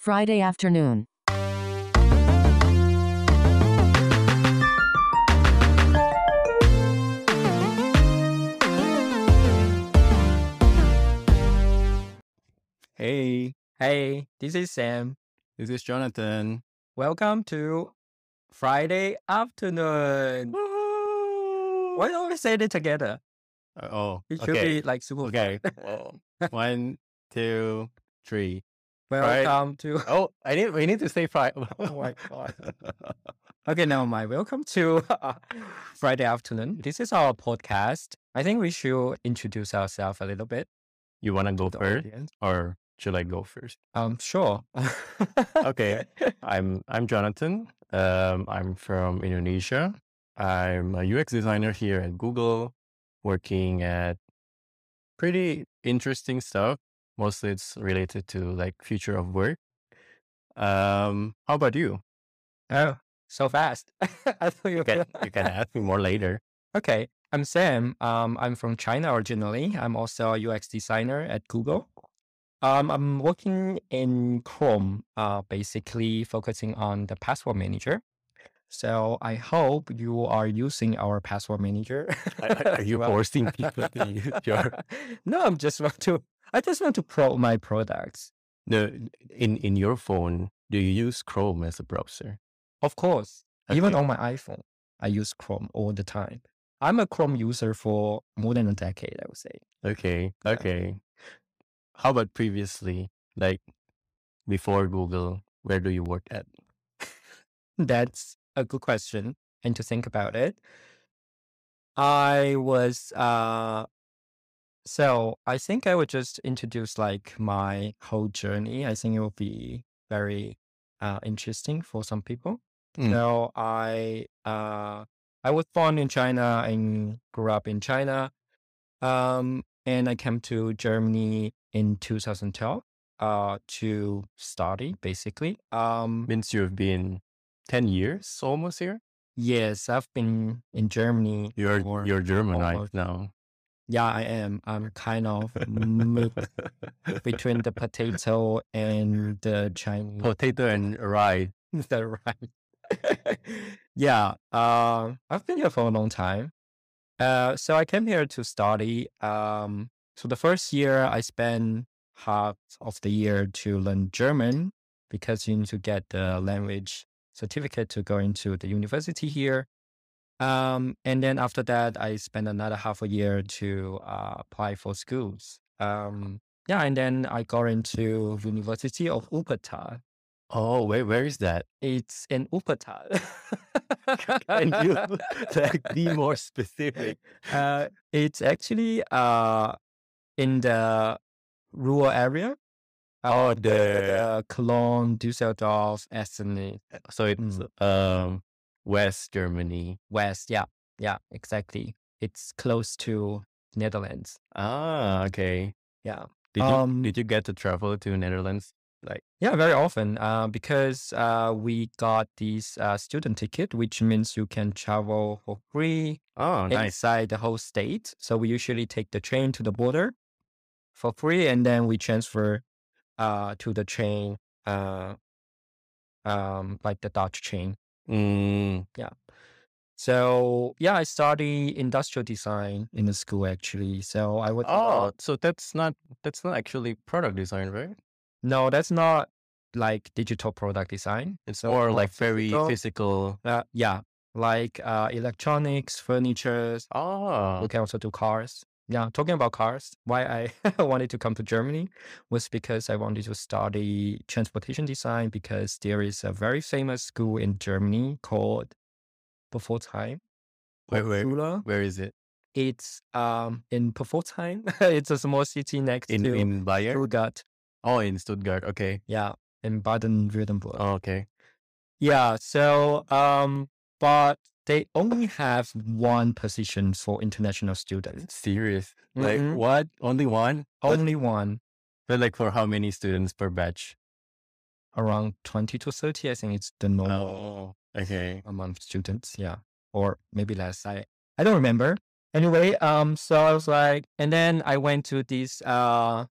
Friday afternoon. Hey, Hey, this is Sam. this is Jonathan. Welcome to Friday afternoon. Why don't we say it together? Uh, Oh, It should okay. be like super. Okay. One, two, three. Welcome to. Oh, I need. We need to say five. Oh my god. Okay, now my welcome to Friday afternoon. This is our podcast. I think we should introduce ourselves a little bit. you want to go first, audience. or should I go first? Um, sure. Okay. I'm I'm Jonathan. Um, I'm from Indonesia. I'm a UX designer here at Google, working at pretty interesting stuff. Mostly it's related to like future of work. Um, how about you? Oh, so fast. I thought you can you can ask me more later. Okay, I'm Sam. Um, I'm from China originally. I'm also a UX designer at Google. Um, I'm working in Chrome, uh, basically focusing on the password manager. So I hope you are using our password manager. Are- you Well- forcing people to use your no, I'm just want to. I just want to promote my products. no in in your phone? Do you use Chrome as a browser? Of course, even on my iPhone, I use Chrome all the time. I'm a Chrome user for more than a decade, I would say. Okay, okay. How about previously, like before Google? Where do you work at? That's a good question. And to think about it, I was uh so I think I would just introduce like my whole journey. I think it will be very uh interesting for some people. Mm. So I uh I was born in China and grew up in China. Um and I came to Germany in 2012 uh to study basically. Um Means you've been ten years almost here. Yes, I've been in Germany. You're for- you're German right now. Yeah, I am. I'm kind of between the potato and the Chinese. Potato and rye. the right. yeah, uh, I've been here for a long time. Uh, so I came here to study. Um, so the first year I spent half of the year to learn German because you need to get the language certificate to go into the university here. Um, and then after that, I spent another half a year to uh, apply for schools. Um, yeah, and then I got into University of Wuppertal. Oh, where where is that? It's in Wuppertal. Can you like be more specific? uh, it's actually uh, in the rural area. Oh, uh, the uh, Cologne, Düsseldorf, Essen, so it's um West Germany. West. Yeah, yeah, exactly. It's close to Netherlands. Ah, okay. Yeah. Did you Um, did you get to travel to Netherlands? Like Yeah, very often uh, because uh, we got this uh, student ticket, which means you can travel for free oh, nice. inside the whole state. So we usually take the train to the border for free, and then we transfer uh, to the chain, uh, um, like the Dutch chain. Mm, So yeah, I study industrial design in the school actually. So I would oh, so that's not that's not actually product design, right? no, that's not like digital product design. It's So more more like very physical. physical. Uh, yeah, like uh, electronics, furniture. Oh, We can also do cars. Yeah, talking about cars, why I wanted to come to Germany was because I wanted to study transportation design because there is a very famous school in Germany called Pforzheim. where where Schule. where is it? It's um in Pforzheim. it's a small city next In to in Bayern? Stuttgart. Oh, in Stuttgart. Okay. Yeah, in Baden-Württemberg. Oh, okay. Yeah, so um, but they only have one position for international students. Serious. Like Mhm. what? Only one? But, Only one, but like for how many students per batch? around 20 to 30. I think it's the normal Oh, okay. among students. Yeah, or maybe less. I I don't remember. Anyway, um, so I was like, and then I went to this uh,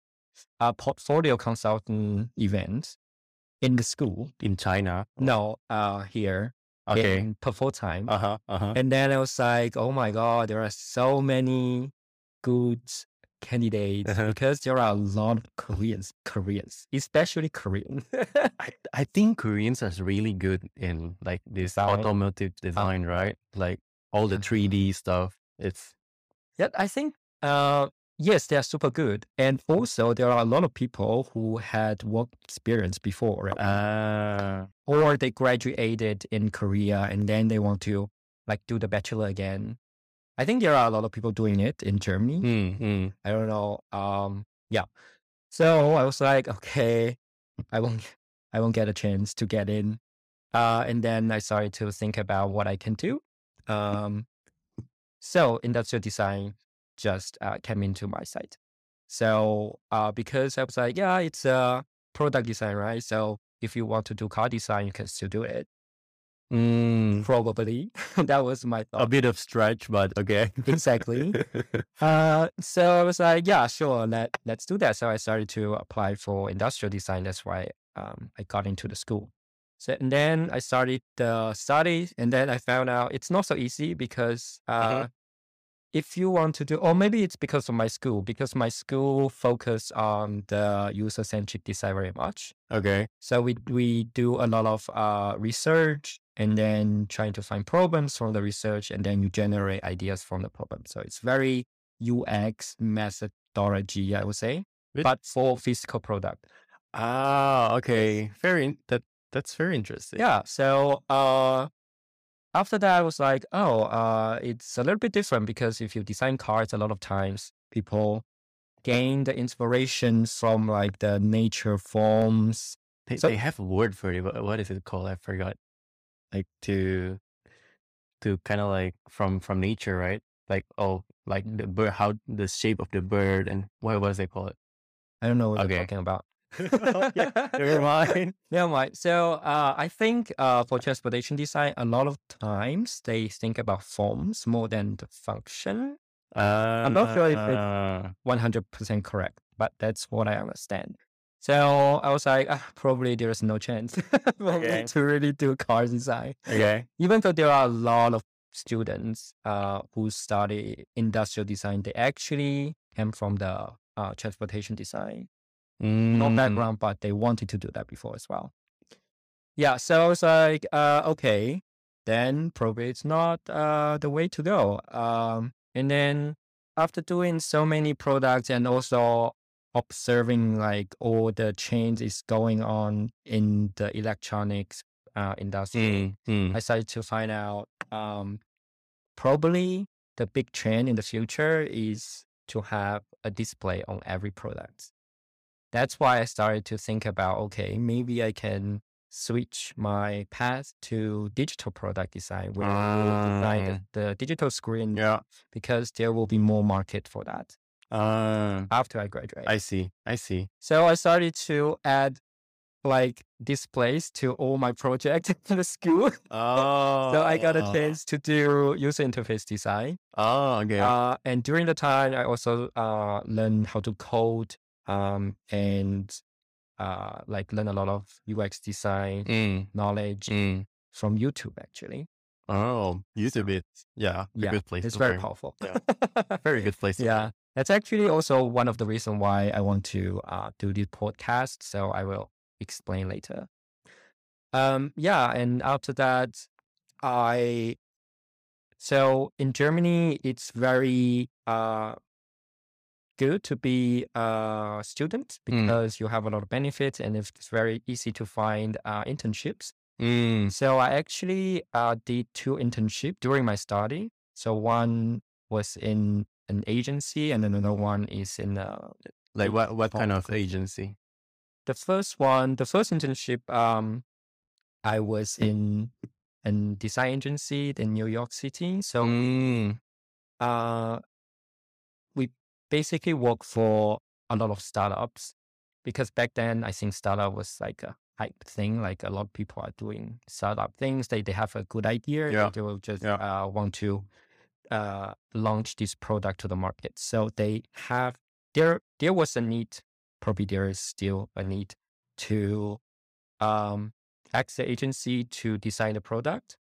uh portfolio consultant event. in the school. in China. No, uh, here Okay. in Pforzheim. Uh huh. Uh huh. And then I was like, oh my God, there are so many good candidates Uh-huh. because there are a lot of Koreans, Koreans, especially Korean. I I think Koreans are really good in like this Design. automotive design, right? Like all the Uh, 3D stuff. It's yeah, I think, uh, yes, they are super good. And also there are a lot of people who had work experience before, right? uh or they graduated in Korea and then they want to like do the bachelor again. I think there are a lot of people doing it in Germany. mm, mm. I don't know. Um, yeah. So I was like, okay, I won't, I won't get a chance to get in. Uh, and then I started to think about what I can do. Um, so industrial design just uh, came into my site. So uh, because I was like, yeah, it's a product design, right? So if you want to do car design, you can still do it. Mm. Probably that was my thought. A bit of stretch, but okay. Exactly. Uh, so I was like, yeah, sure, let let's do that. So I started to apply for industrial design. That's why um, I got into the school. So and then I started the studies, and then I found out it's not so easy because uh, Mhm. If you want to do, or maybe it's because of my school, because my school focus on the user centric design very much. okay. So we we do a lot of uh, research and then trying to find problems from the research, and then you generate ideas from the problem. So it's very UX methodology, I would say, but for physical product. Ah, okay. Very that that's very interesting. Yeah. So uh, after that, I was like, oh, uh, it's a little bit different because if you design cars, a lot of times people gain the inspiration from like the nature forms. They, So- they have a word for it. What, is it called? I forgot. Like to to kind of like from from nature, right? Like oh, like the bird, how the shape of the bird and what was they call it? I don't know what Okay. you're talking about. yeah, never mind. Never mind. So uh, I think uh, for transportation design, a lot of times they think about forms more than the function. Uh, I'm not sure if it's- uh, 100% correct, but that's what I understand. So I was like, ah, probably there's no chance for Okay. me to really do car design. okay. Even though there are a lot of students uh, who study industrial design, they actually came from the uh, transportation design no Mm, background, but they wanted to do that before as well. Yeah, so I was like, uh, okay, then probably it's not uh, the way to go. Um, and then after doing so many products and also observing like all the changes going on in the electronics uh, industry, mm, mm. I started to find out um, probably the big trend in the future is to have a display on every product. That's why I started to think about okay, maybe I can switch my path to digital product design where will design the, the digital screen Yeah. because there will be more market for that Uh, after I graduate. I see. I see. so I started to add like displays to all my projects in the school. Oh. So I got a chance to do user interface design. Oh, okay. Uh, and during the time, I also uh, learned how to code um, and uh, like learn a lot of UX design Mm, knowledge mm. from YouTube. Actually, Oh, YouTube is yeah, a Yeah, good place. it's very learn. powerful. Yeah. Very good place. To yeah, learn. that's actually also one of the reasons why I want to uh, do this podcast. So I will explain later. Um, yeah, and after that, I so in Germany, it's very uh good to be a student Mm. because you have a lot of benefits and it's very easy to find uh, internships. Mm, So I actually uh, did two internships during my study. So one was in an agency and another one is in a like what what kind of agency? the first one. The first internship, um, I was in a design agency in New York City. So Mm, uh, basically work for a lot of startups because back then I think startup was like a hype thing. Like a lot of people are doing startup things. They they have a good idea. Yeah. They will just Yeah. uh, want to uh, launch this product to the market. So they have there there was a need. Probably there is still a need to um, ask the agency to design the product.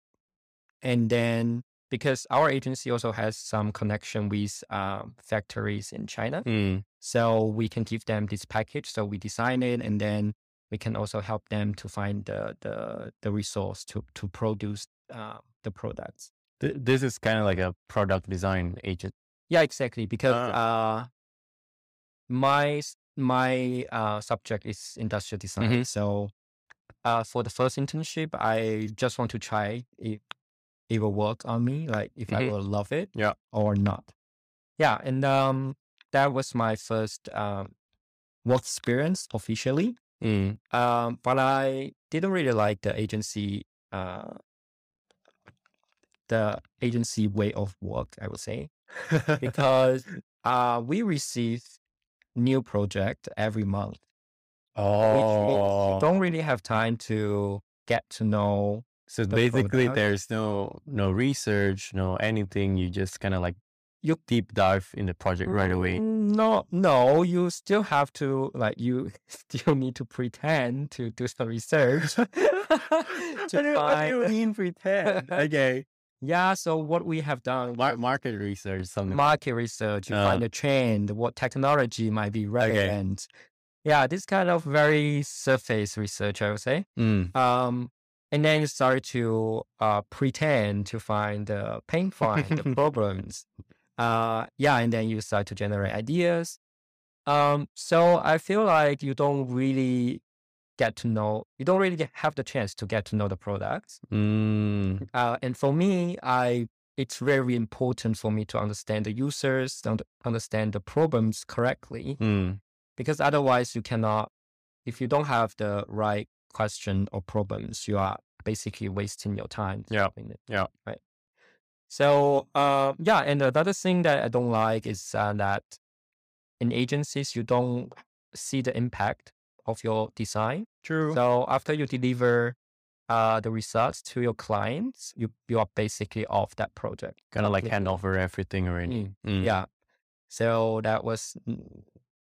And then because our agency also has some connection with um, factories in China, Mm. so we can give them this package. So we design it, and then we can also help them to find the the, the resource to to produce uh, the products. Th- this is kind of like a product design agent. Yeah, exactly. Because Ah. uh, my my uh, subject is industrial design. Mhm. So uh, for the first internship, I just want to try if it will work on me, like if I Mhm. will love it Yeah. or not. Yeah, and um, that was my first um, work experience officially. Mm. Um, but I didn't really like the agency, uh, the agency way of work. I would say because uh, we receive new project every month, oh, don't really have time to get to know so basically there's no no research, no anything. You just kind of like You deep dive in the project right away. Mm, No, no, you still have to like you still need to pretend to do some research to What what do you mean pretend? okay, Yeah, so what we have done, Mar- market research, something. market research, you Uh, find a trend, what technology might be okay. relevant. Yeah, this kind of very surface research, I would say. Mm. Um, and then you start to uh, pretend to find the pain point, the problems. Uh, yeah, and then you start to generate ideas. Um, so I feel like you don't really get to know, you don't really get, have the chance to get to know the products. Mm. Uh, and for me, I it's very important for me to understand the users, to understand the problems correctly, Mm. because otherwise you cannot. If you don't have the right question or problems, you are basically wasting your time. Yeah. it, Yeah. Right. So uh, yeah, and another thing that I don't like is uh, that in agencies you don't see the impact of your design. True. So after you deliver uh, the results to your clients, you you are basically off that project. kind of like hand over everything already. Mm, Mm. Yeah. So that was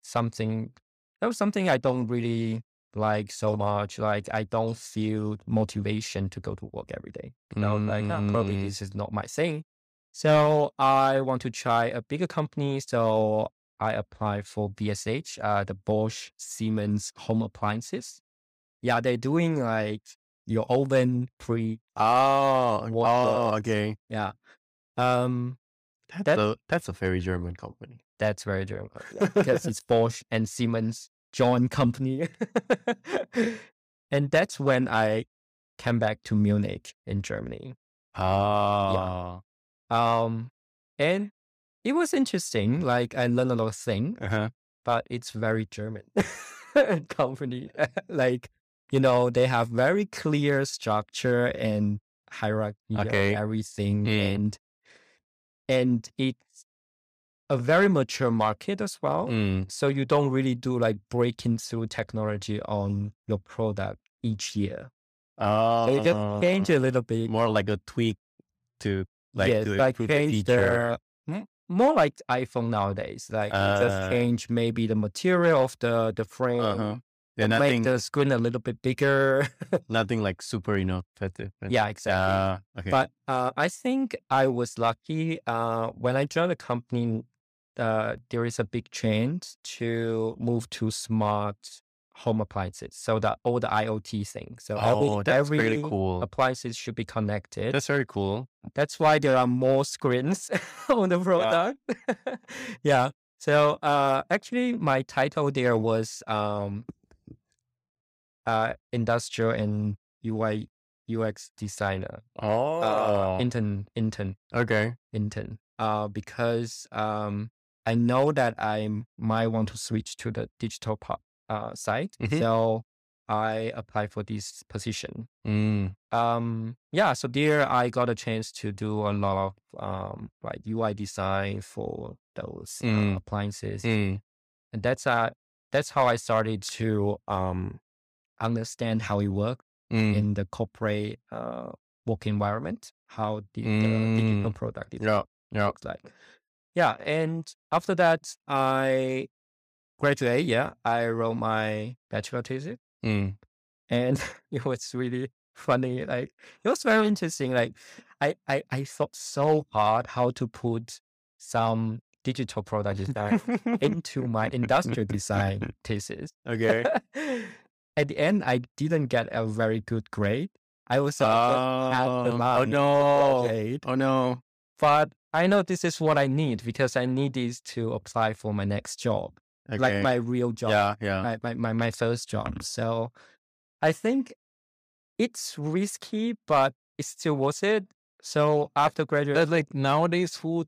something that was something I don't really like so much. Like I don't feel motivation to go to work every day. So like ah, probably Mm. this is not my thing. So I want to try a bigger company. So I applied for BSH, uh, the Bosch Siemens home appliances. Yeah, they're doing like your oven pre Oh, water. oh, okay. Yeah. Um, That's that a that's a very German company. that's very German yeah, because it's Bosch and Siemens joint company. and that's when I came back to Munich in Germany. Ah. Um, and it was interesting. Like I learned a lot of things, Uh-huh. but it's very German company. like you know, they have very clear structure and hierarchy of Okay. everything, Mm. and and it's a very mature market as well. Mm. So you don't really do like breaking through technology on your product each year. So you just change Ah. a little bit. More like a tweak to like yes, to like the change feature. the m- more like iPhone nowadays. Like you just Uh, change maybe the material of the the frame, uh-huh. Yeah, make the screen a little bit bigger. nothing like super innovative. yeah, exactly. Ah, okay. But uh, I think I was lucky. Uh, when I joined the company, uh, there is a big change to move to smart home appliances. So that all the IoT thing. So every, Oh, that's every really cool. appliances should be connected. That's very cool. That's why there are more screens on the product. yeah. So uh, actually, my title there was um, uh, industrial and UI UX designer. Uh, Oh, intern, intern, okay. intern. Uh, because um, I know that I might want to switch to the digital part, uh, side. Mhm. So I applied for this position. Mm. Um, yeah, so there I got a chance to do a lot of um, like UI design for those uh, Mm. appliances, Mm. and that's uh that's how I started to um understand how it works Mm. in the corporate uh work environment, how the, the digital Mm. product is- Yeah. Yeah. looks like. Yeah, and after that I graduate. Yeah, I wrote my bachelor thesis. Mm. and it was really funny. Like it was very interesting. Like I I, I thought so hard how to put some digital product design into my industrial design thesis. Okay. At the end, I didn't get a very good grade. I was uh, at the Oh, oh mark no. grade, Oh no. but I know this is what I need because I need this to apply for my next job, like my real job, Yeah, yeah. my, my, my, my first job. So I think it's risky, but it's still worth it. So after graduation, But uh, like nowadays, who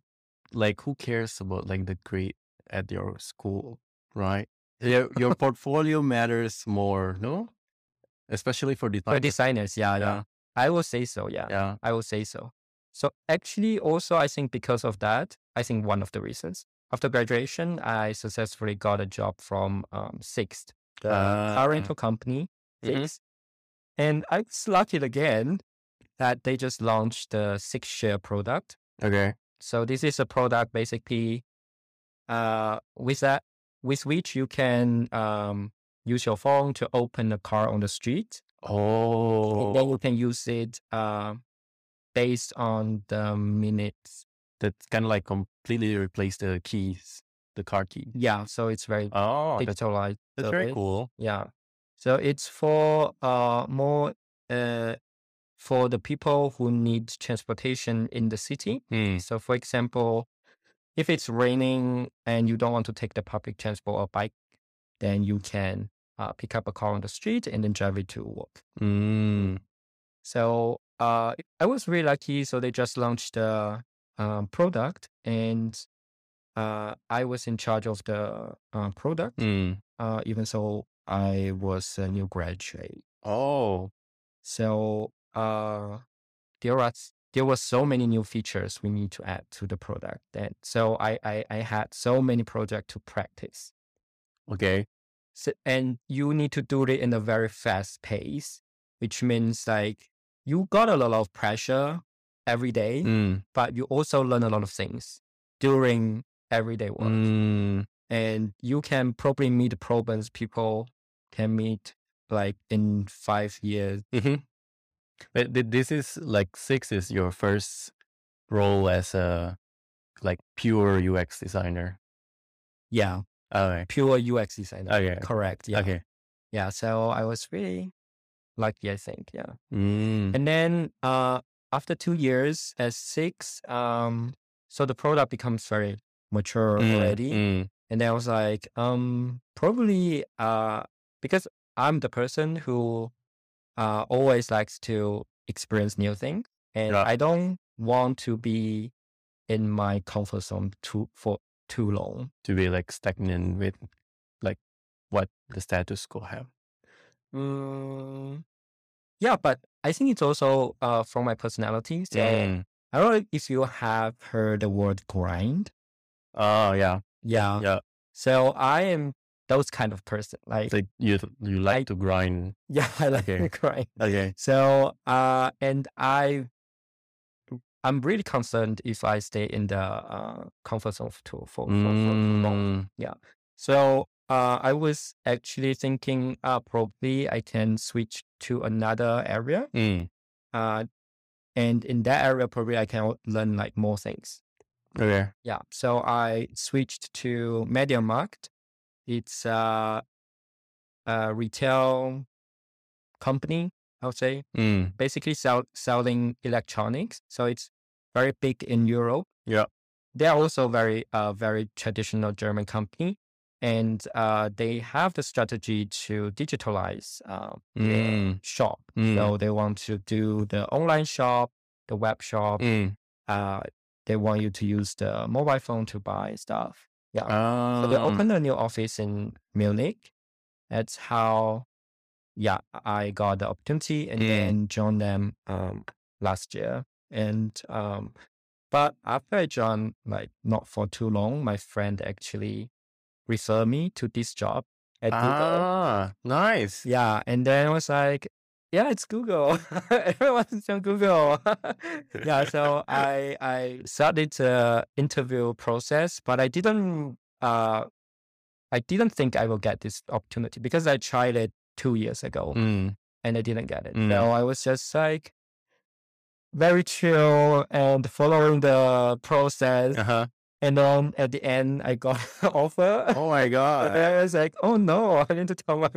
like who cares about like the grade at your school, right? Your your portfolio matters more, no? Especially for designers. for designers, yeah, yeah, Yeah, I will say so. Yeah, yeah. I will say so. So actually, also, I think because of that, I think one of the reasons after graduation, I successfully got a job from um, Sixt, the car Uh, rental company, mhm. Sixt. And I was lucky again that they just launched the Sixt Share product. Okay. So this is a product basically uh, with that with which you can um, use your phone to open a car on the street, and then Oh, you can use it uh, based on the minutes. that's kind of like completely replace the keys, the car key. Yeah, so it's very Oh, that's digitalized. that's very service. cool. Yeah, so it's for uh, more uh, for the people who need transportation in the city. Hmm. So, for example, if it's raining and you don't want to take the public transport or bike, then you can uh, pick up a car on the street and then drive it to work. Mm. So uh, I was really lucky. So they just launched the um, product, and uh, I was in charge of the uh, product. Mm. Uh, even so, I was a new graduate. Oh, So uh, there was there were so many new features we need to add to the product. And so I I, I had so many projects to practice. okay. So, and you need to do it in a very fast pace, which means like you got a lot of pressure every day, Mm. but you also learn a lot of things during everyday work. Mm. And you can probably meet problems people can meet like in five years. hmm But this is like Sixt is your first role as a like pure UX designer. Yeah, Okay. pure UX designer. Okay. Correct. Yeah. Okay. Yeah. So I was really lucky, I think. Yeah. Mm. And then uh, after two years at Sixt, um, so the product becomes very mature Mm. already. Mm. And then I was like, um, probably uh, because I'm the person who uh, always likes to experience new things, and Yeah. I don't want to be in my comfort zone too for too long. To be like stagnant with like what the status quo have. Mm, yeah, but I think it's also uh, from my personality. So Mm. I don't know if you have heard the word grind. Oh yeah. Yeah. Yeah. So I am those kind of person. Like, you you like I- to grind. yeah, I like Okay. to grind. Okay. So, uh, and I, I'm really concerned if I stay in the uh, comfort zone for for, for, for too long. Mm. So, uh, I was actually thinking, uh, probably I can switch to another area. Mm. Uh, and in that area, probably I can learn like more things. Okay. Yeah. So I switched to MediaMarkt. It's uh, a retail company, I would say, Mm. basically sell, selling electronics. So it's very big in Europe. Yeah. They're also very, uh, very traditional German company. And uh, they have the strategy to digitalize uh, Mm. shop. Mm. So they want to do the online shop, the web shop. Mm. Uh, they want you to use the mobile phone to buy stuff. Yeah. Ah. So they opened a new office in Munich. That's how, yeah, I got the opportunity and Mm. then joined them um, last year. And um, but after I joined, like not for too long, my friend actually referred me to this job at Google. Ah, nice. Yeah, and then I was like, yeah, it's Google. Everyone's on Google. yeah, so I I started the interview process, but I didn't uh I didn't think I will get this opportunity because I tried it two years ago. Mm. and I didn't get it. Mm. So I was just like very chill and following the process. Uh-huh. And then at the end, I got an offer. Oh my god. I was like, oh no, I need to tell my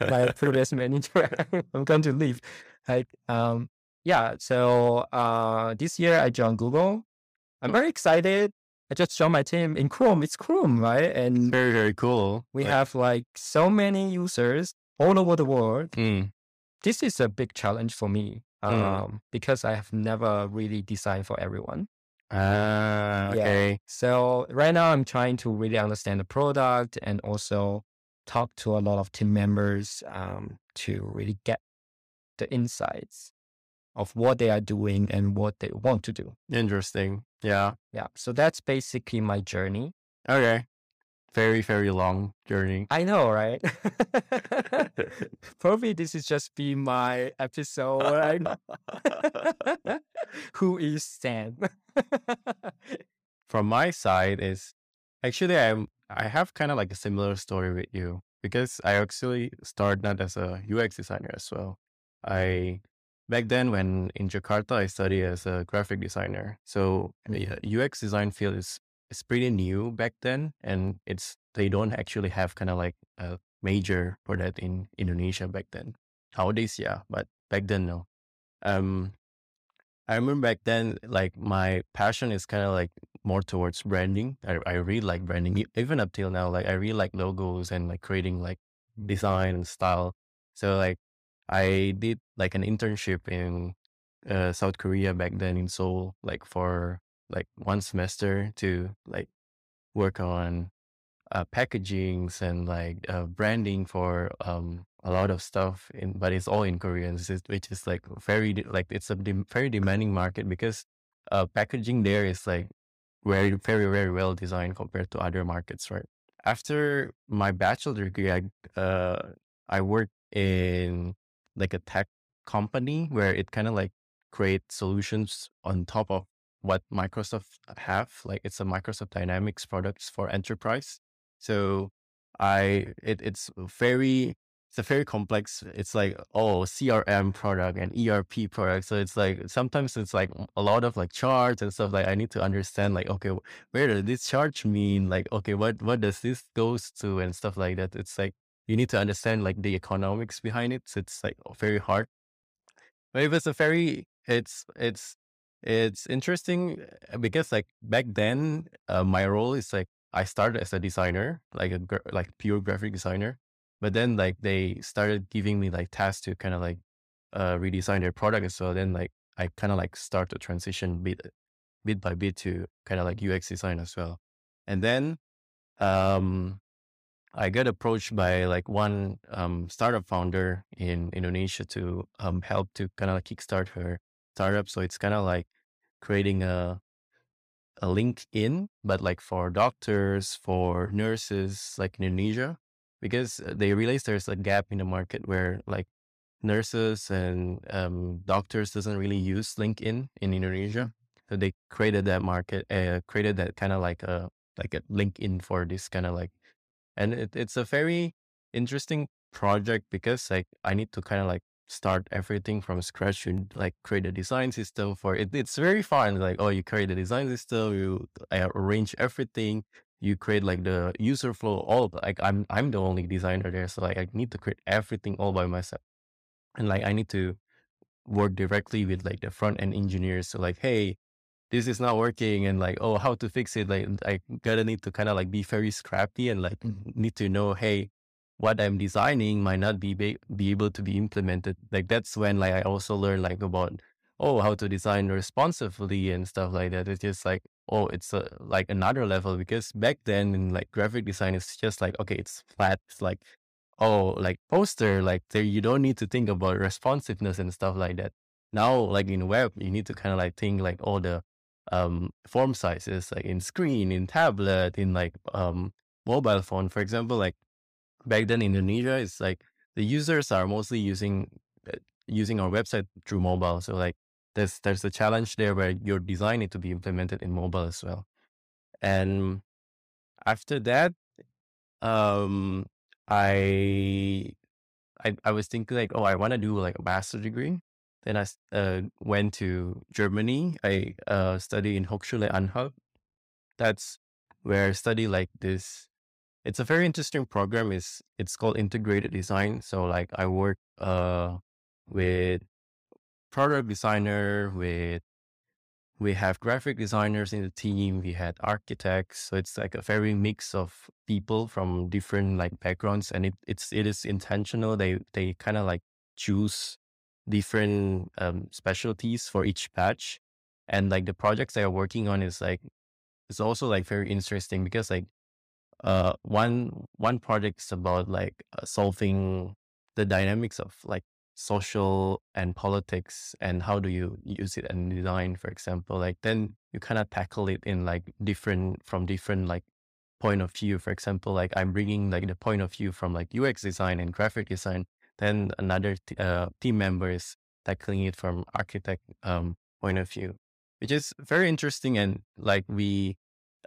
my previous manager I'm going to leave. Like, um, yeah. So uh, this year I joined Google. I'm very excited. I just joined my team in Chrome. It's Chrome, right? And Very very cool. we Like, have like so many users all over the world. mm, This is a big challenge for me um, Mm. because I have never really designed for everyone. Ah, Yeah. okay. So right now I'm trying to really understand the product and also talk to a lot of team members um, to really get the insights of what they are doing and what they want to do. Interesting. Yeah. Yeah. So that's basically my journey. Okay. Very very long journey. I know, right? Probably this is just be my episode. Right? Who is Stan? From my side is actually I'm I have kind of like a similar story with you because I actually started not as a UX designer as well. I back then when in Jakarta I studied as a graphic designer. So mm-hmm. the UX design field is is pretty new back then and it's they don't actually have kind of like a major for that in Indonesia back then. Nowadays, yeah, but back then no. Um I remember back then, like my passion is kind of like more towards branding. I, I really like branding, even up till now. Like I really like logos and like creating like design and style. So like I did like an internship in uh, South Korea back then in Seoul, like for like one semester to like work on uh, packagings and like uh, branding for um a lot of stuff in but it's all in Korean which is, like very like it's a dem- very demanding market because uh packaging there is like very very very well designed compared to other markets right? After my bachelor degree I uh I worked in like a tech company where it kind of like create solutions on top of what Microsoft have like it's a Microsoft Dynamics products for enterprise so I it it's very it's a very complex it's like oh CRM product and ERP product. So it's like sometimes it's like a lot of like charts and stuff like I need to understand like okay where does this charge mean? Like okay what what does this goes to and stuff like that. It's like you need to understand like the economics behind it. So it's like very hard. But it was a very it's it's it's interesting uh, because like back then uh, my role is like I started as a designer, like a like pure graphic designer, but then like they started giving me like tasks to kind of like uh redesign their product So. Then like I kind of like start to transition bit bit by bit to kind of like UX design as well. And then um I got approached by like one um startup founder in Indonesia to um help to kind of like kickstart her startup. So it's kind of like creating a a LinkedIn, but like for doctors, for nurses, like in Indonesia, because uh, they realized there's a gap in the market where like nurses and um, doctors doesn't really use LinkedIn in Indonesia. So they created that market, uh, created that kind of like a like a LinkedIn for this kind of like, and it, it's a very interesting project because like I need to kind of like start everything from scratch and like create a design system for it. It's very fun. Like, oh, you create a design system, you uh, arrange everything, you create like the user flow. All like I'm I'm the only designer there, so like I need to create everything all by myself, and like I need to work directly with like the front end engineers. So like, hey, this is not working, and like, oh, how to fix it? Like, I gotta need to kind of like be very scrappy and like Mhm. need to know, hey, what I'm designing might not be ba- be able to be implemented. Like that's when like I also learned like about oh how to design responsively and stuff like that. It's just like oh it's a, like another level because back then in like graphic design it's just like okay it's flat. It's like oh like poster like there you don't need to think about responsiveness and stuff like that. Now like in web you need to kind of like think like all the um form sizes like in screen in tablet in like um mobile phone for example like back then in Indonesia, it's like the users are mostly using uh, using our website through mobile. So like there's there's a challenge there where your design need to be implemented in mobile as well. And after that, um, I I, I was thinking like, oh, I want to do like a master degree. Then I uh, went to Germany. I uh, studied in Hochschule Anhalt. That's where I study like this. It's a very interesting program. It's it's called integrated design. So like I work uh with product designer, with we have graphic designers in the team we had architects so it's like a very mix of people from different like backgrounds and it, it's it is intentional they they kind of like choose different um, specialties for each batch and like the projects they are working on is like it's also like very interesting because like uh one one project is about like uh, solving the dynamics of like social and politics and how do you use it in design for example like then you kind of tackle it in like different from different like point of view. For example like i'm bringing like the point of view from like ux design and graphic design then another t- uh, team member is tackling it from architect um, point of view which is very interesting and like we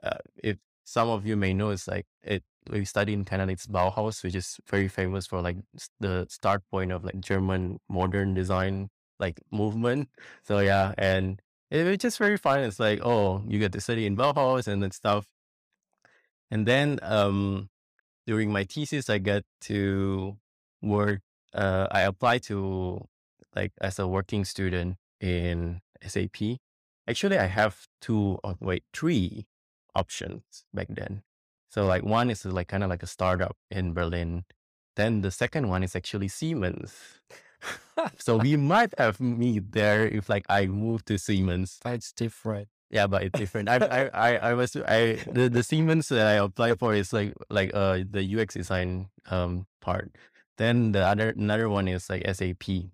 uh, if some of you may know it's like it we studied in Canada, it's Bauhaus, which is very famous for like the start point of like German modern design like movement. So yeah, and it, it's just very fun. It's like, oh, you get to study in Bauhaus and then stuff. And then um during my thesis I got to work uh I applied to like as a working student in SAP. Actually I have two oh, wait, three options back then. So like one is like kind of like a startup in Berlin. Then the second one is actually Siemens. so we might have meet there if like I move to Siemens. It's different. Yeah, but it's different. I, I, I, I was I the, the Siemens that I applied for is like like uh the UX design um part. Then the other another one is like SAP.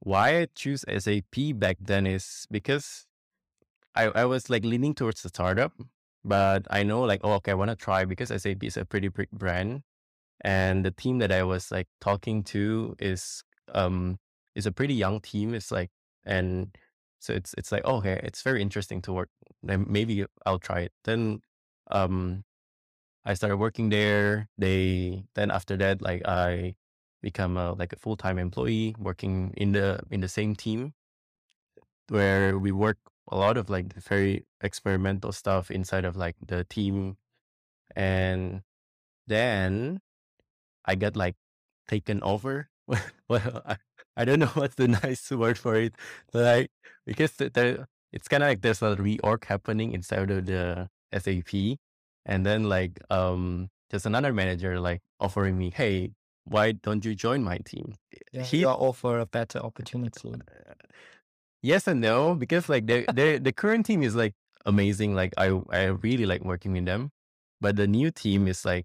Why I choose SAP back then is because I, I was like leaning towards the startup but I know like, oh, okay, I want to try because SAP is a pretty big brand. And the team that I was like talking to is um is a pretty young team. It's like and so it's it's like, oh, okay, it's very interesting to work. Then maybe I'll try it. Then um I started working there. They then after that, like I become a like a full time employee working in the in the same team where we work a lot of like the very experimental stuff inside of like the team. And then I got like taken over. well, I, I don't know what's the nice word for it. Like, because the, the, it's kind of like there's a reorg happening inside of the SAP. And then like, um, there's another manager like offering me, Hey, why don't you join my team? Yeah, he offer a better opportunity. Yes and no because like the the the current team is like amazing. Like I I really like working with them, but the new team is like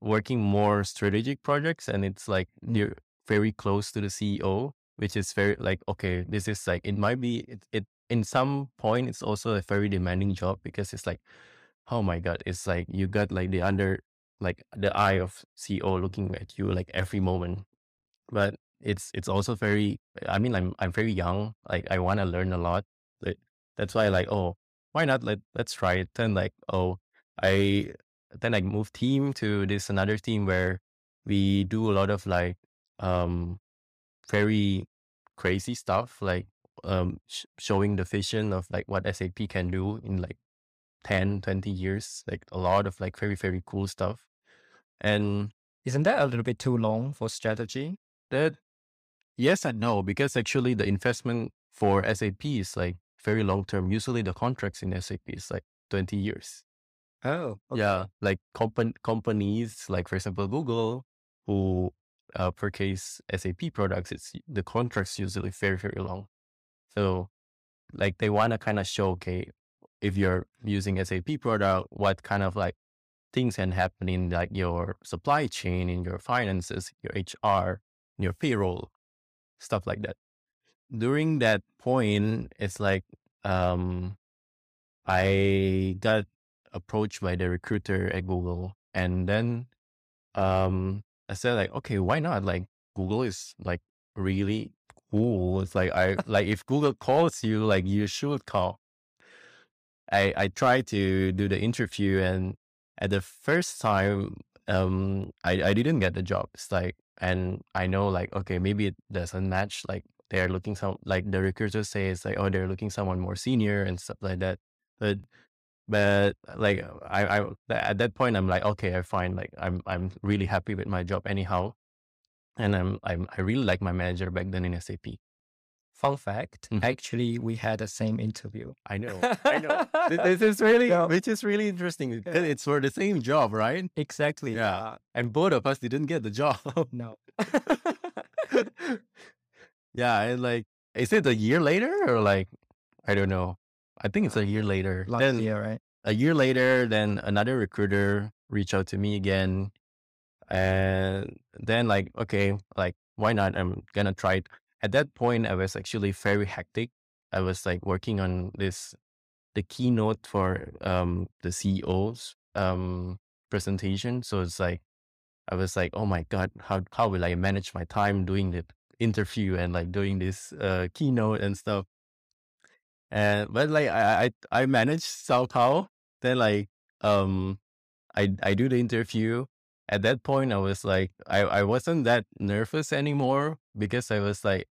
working more strategic projects, and it's like they're very close to the CEO, which is very like okay, this is like it might be it it in some point it's also a very demanding job because it's like oh my god, it's like you got like the under like the eye of CEO looking at you like every moment, but it's it's also very I mean I'm I'm very young. Like I want to learn a lot. That's why like, oh, why not let let's try it. Then like, oh, I then I moved team to this another team where we do a lot of like um very crazy stuff like um sh- showing the vision of like what SAP can do in like 10 20 years like a lot of like very very cool stuff and isn't that a little bit too long for strategy that Yes and no, because actually the investment for SAP is like very long term. Usually the contracts in SAP is like 20 years. Oh, okay. Yeah. Like compan- companies, like for example, Google, who uh, purchase SAP products, it's the contracts usually very, very long. So like they want to kind of show, okay, if you're using SAP product, what kind of like things can happen in like your supply chain, in your finances, your HR, your payroll stuff like that. During that point, it's like um, I got approached by the recruiter at Google, and then um, I said like, okay, why not? Like Google is like really cool. It's like I like if Google calls you, like you should call. I I tried to do the interview, and at the first time, um, I I didn't get the job. It's like, and I know like okay, maybe it doesn't match. Like they're looking some like the recruiters say it's like oh they're looking someone more senior and stuff like that. But but like I I at that point I'm like okay I find like I'm I'm really happy with my job anyhow, and I'm I'm I really like my manager back then in SAP. Fun fact, Mhm. actually, we had the same interview. I know, I know. Th- This is really, Yeah. which is really interesting. It's for the same job, right? Exactly. Yeah. And both of us didn't get the job. uh, no. yeah, and like, is it a year later or like, I don't know. I think it's a year later. Last then year, right? a year later, then another recruiter reached out to me again, and then like, okay, like, why not? I'm gonna try it. At that point, I was actually very hectic. I was like working on this, the keynote for um the CEO's um presentation. So it's like I was like, oh my god, how how will I manage my time doing the interview and like doing this uh keynote and stuff. And but like I I I managed somehow. Then like um I I do the interview. At that point, I was like I I wasn't that nervous anymore because I was like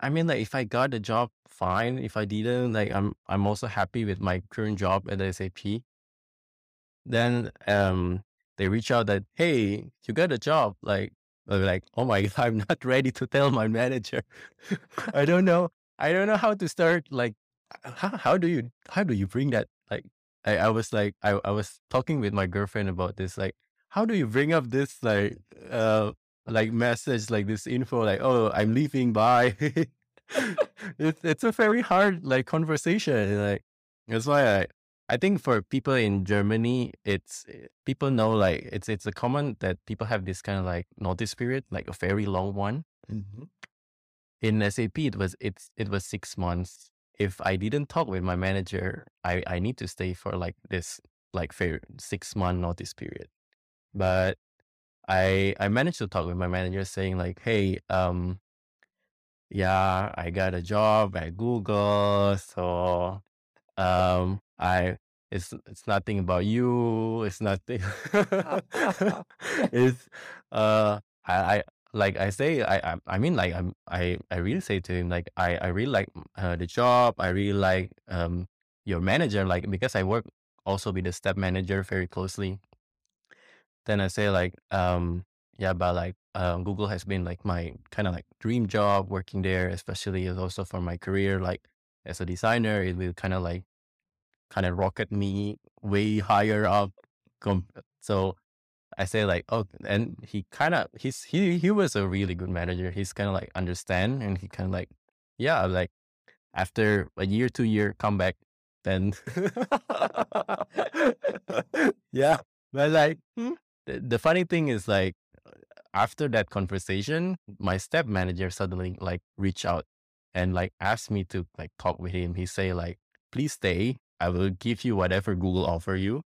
I mean like if I got the job, fine. If I didn't, like I'm I'm also happy with my current job at SAP. Then um they reach out that hey you got a job like like oh my god I'm not ready to tell my manager I don't know I don't know how to start like how, how do you how do you bring that like I, I was like I, I was talking with my girlfriend about this like how do you bring up this like uh like message like this info like oh I'm leaving bye it's it's a very hard like conversation like that's why I I think for people in Germany, it's eh, people know like it's it's a common that people have this kind of like notice period, like a very long one. Mhm. In SAP, it was it's it was six months. If I didn't talk with my manager, I I need to stay for like this like fair six month notice period. But I I managed to talk with my manager, saying like, hey, um, yeah, I got a job at Google, so um, I it's it's nothing about you. It's nothing. it's uh, I I like I say I I, I mean like I'm I I really say to him like I I really like uh, the job. I really like um your manager like because I work also with the skip manager very closely. Then I say like um yeah, but like um Google has been like my kind of like dream job working there, especially as also for my career like as a designer. It will kind of like kind of rocket me way higher up. So I say like, oh, and he kind of he's he he was a really good manager. He's kind of like understand, and he kind of like, yeah, like after a year, two year comeback, then yeah. But like hmm, the, funny thing is like after that conversation, my skip manager suddenly like reach out and like asked me to like talk with him. He say like, please stay. I will give you whatever Google offer you.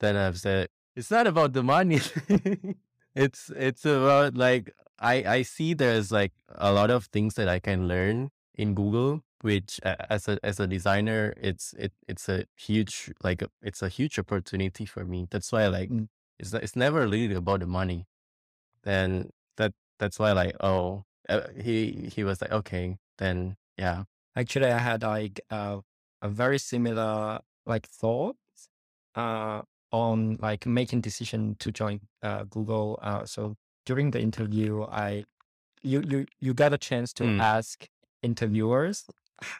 Then I've said, it's not about the money. it's it's about like I I see there's like a lot of things that I can learn in Google, which uh, as a as a designer, it's it it's a huge like it's a huge opportunity for me. That's why I like Mm. It's it's never really about the money. Then that that's why like oh uh, he he was like okay then yeah Actually, I had like uh, a very similar like thoughts uh, on like making decision to join uh, Google. Uh, so during the interview, I you you you got a chance to Mm. ask interviewers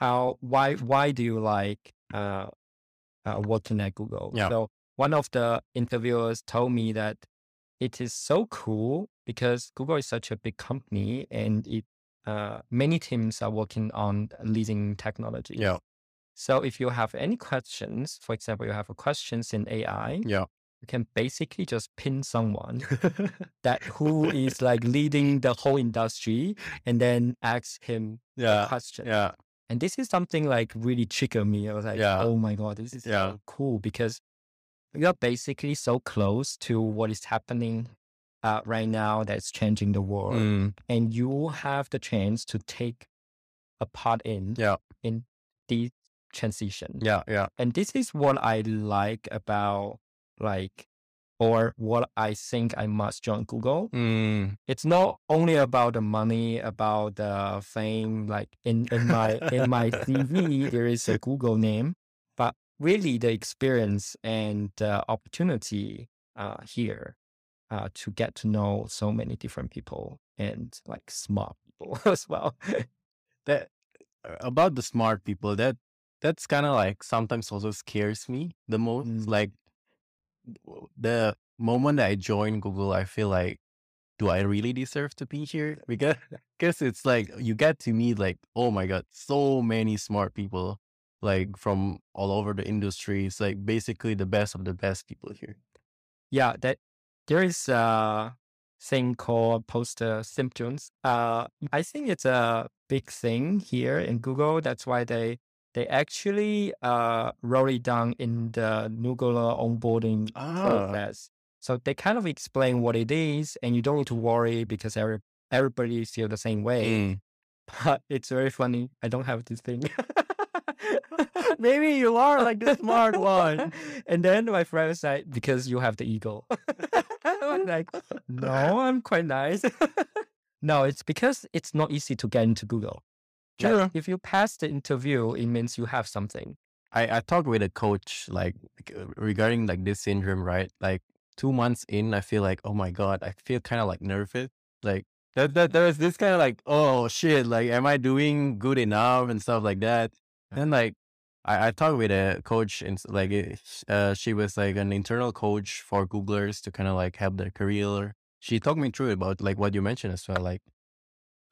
how why why do you like uh, uh, working at Google? Yeah. So one of the interviewers told me that it is so cool because Google is such a big company and it uh, many teams are working on leading technology. yeah So if you have any questions, for example, you have a questions in AI, yeah you can basically just pin someone that who is like leading the whole industry and then ask him a yeah question. yeah And this is something like really triggered me. I was like, Yeah. oh my God, this is Yeah. so cool because you're basically so close to what is happening uh, right now that's changing the world. Mm, And you have the chance to take a part in yeah in the transition. yeah yeah And this is what I like about like or what I think I must join Google. Mm. It's not only about the money, about the fame. Like in, in my in my CV, there is a Google name, really the experience and the opportunity uh, here uh, to get to know so many different people and like smart people as well. That uh, about the smart people that that's kind of like sometimes also scares me the most. Mm. Like the moment that I joined Google, I feel like, do I really deserve to be here? Because because it's like you get to meet like, oh my god, so many smart people, like from all over the industry. It's like basically the best of the best people here. yeah, that there is a thing called poster symptoms. Uh, I think it's a big thing here in Google. That's why they they actually uh wrote it down in the Google onboarding Ah, process. So they kind of explain what it is, and you don't need to worry because every everybody feel the same way. mm. But it's very funny. I don't have this thing. maybe you are like the smart one. and then my friend was like, because you have the ego. I'm like, no, I'm quite nice. no, it's because it's not easy to get into Google. Like, if you pass the interview, it means you have something. I, I talked with a coach like uh, regarding like this syndrome, right? Like two months in, I feel like, oh my God, I feel kind of like nervous. Like that, that there was this kind of like, oh shit, like am I doing good enough and stuff like that. Then like I, I talked with a coach and like uh, she was like an internal coach for Googlers to kind of like help their career. She talked me through about like what you mentioned as well, like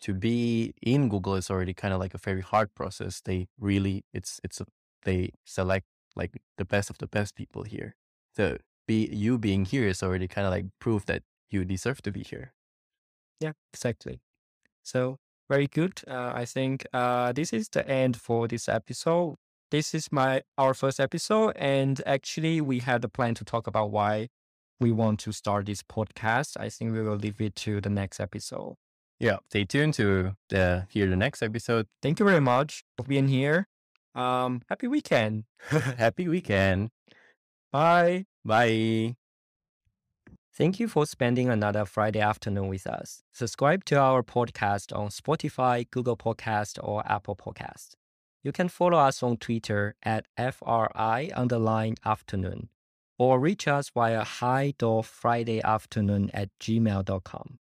to be in Google is already kind of like a very hard process. They really, it's it's a, they select like the best of the best people here. So be you being here is already kind of like proof that you deserve to be here. Yeah, exactly. So very good. Uh, I think uh, this is the end for this episode. This is my our first episode, and actually we had a plan to talk about why we want to start this podcast. I think we will leave it to the next episode. Yeah. Stay tuned to the hear the next episode. Thank you very much for being here. Um, happy weekend. Happy weekend. Bye. Bye. Thank you for spending another Friday afternoon with us. Subscribe to our podcast on Spotify, Google Podcast, or Apple Podcast. You can follow us on Twitter at FRI underline afternoon or reach us via hi Friday afternoon at gmail.com.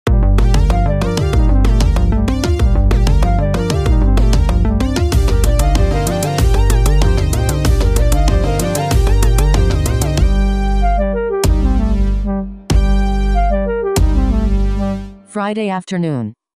Friday afternoon.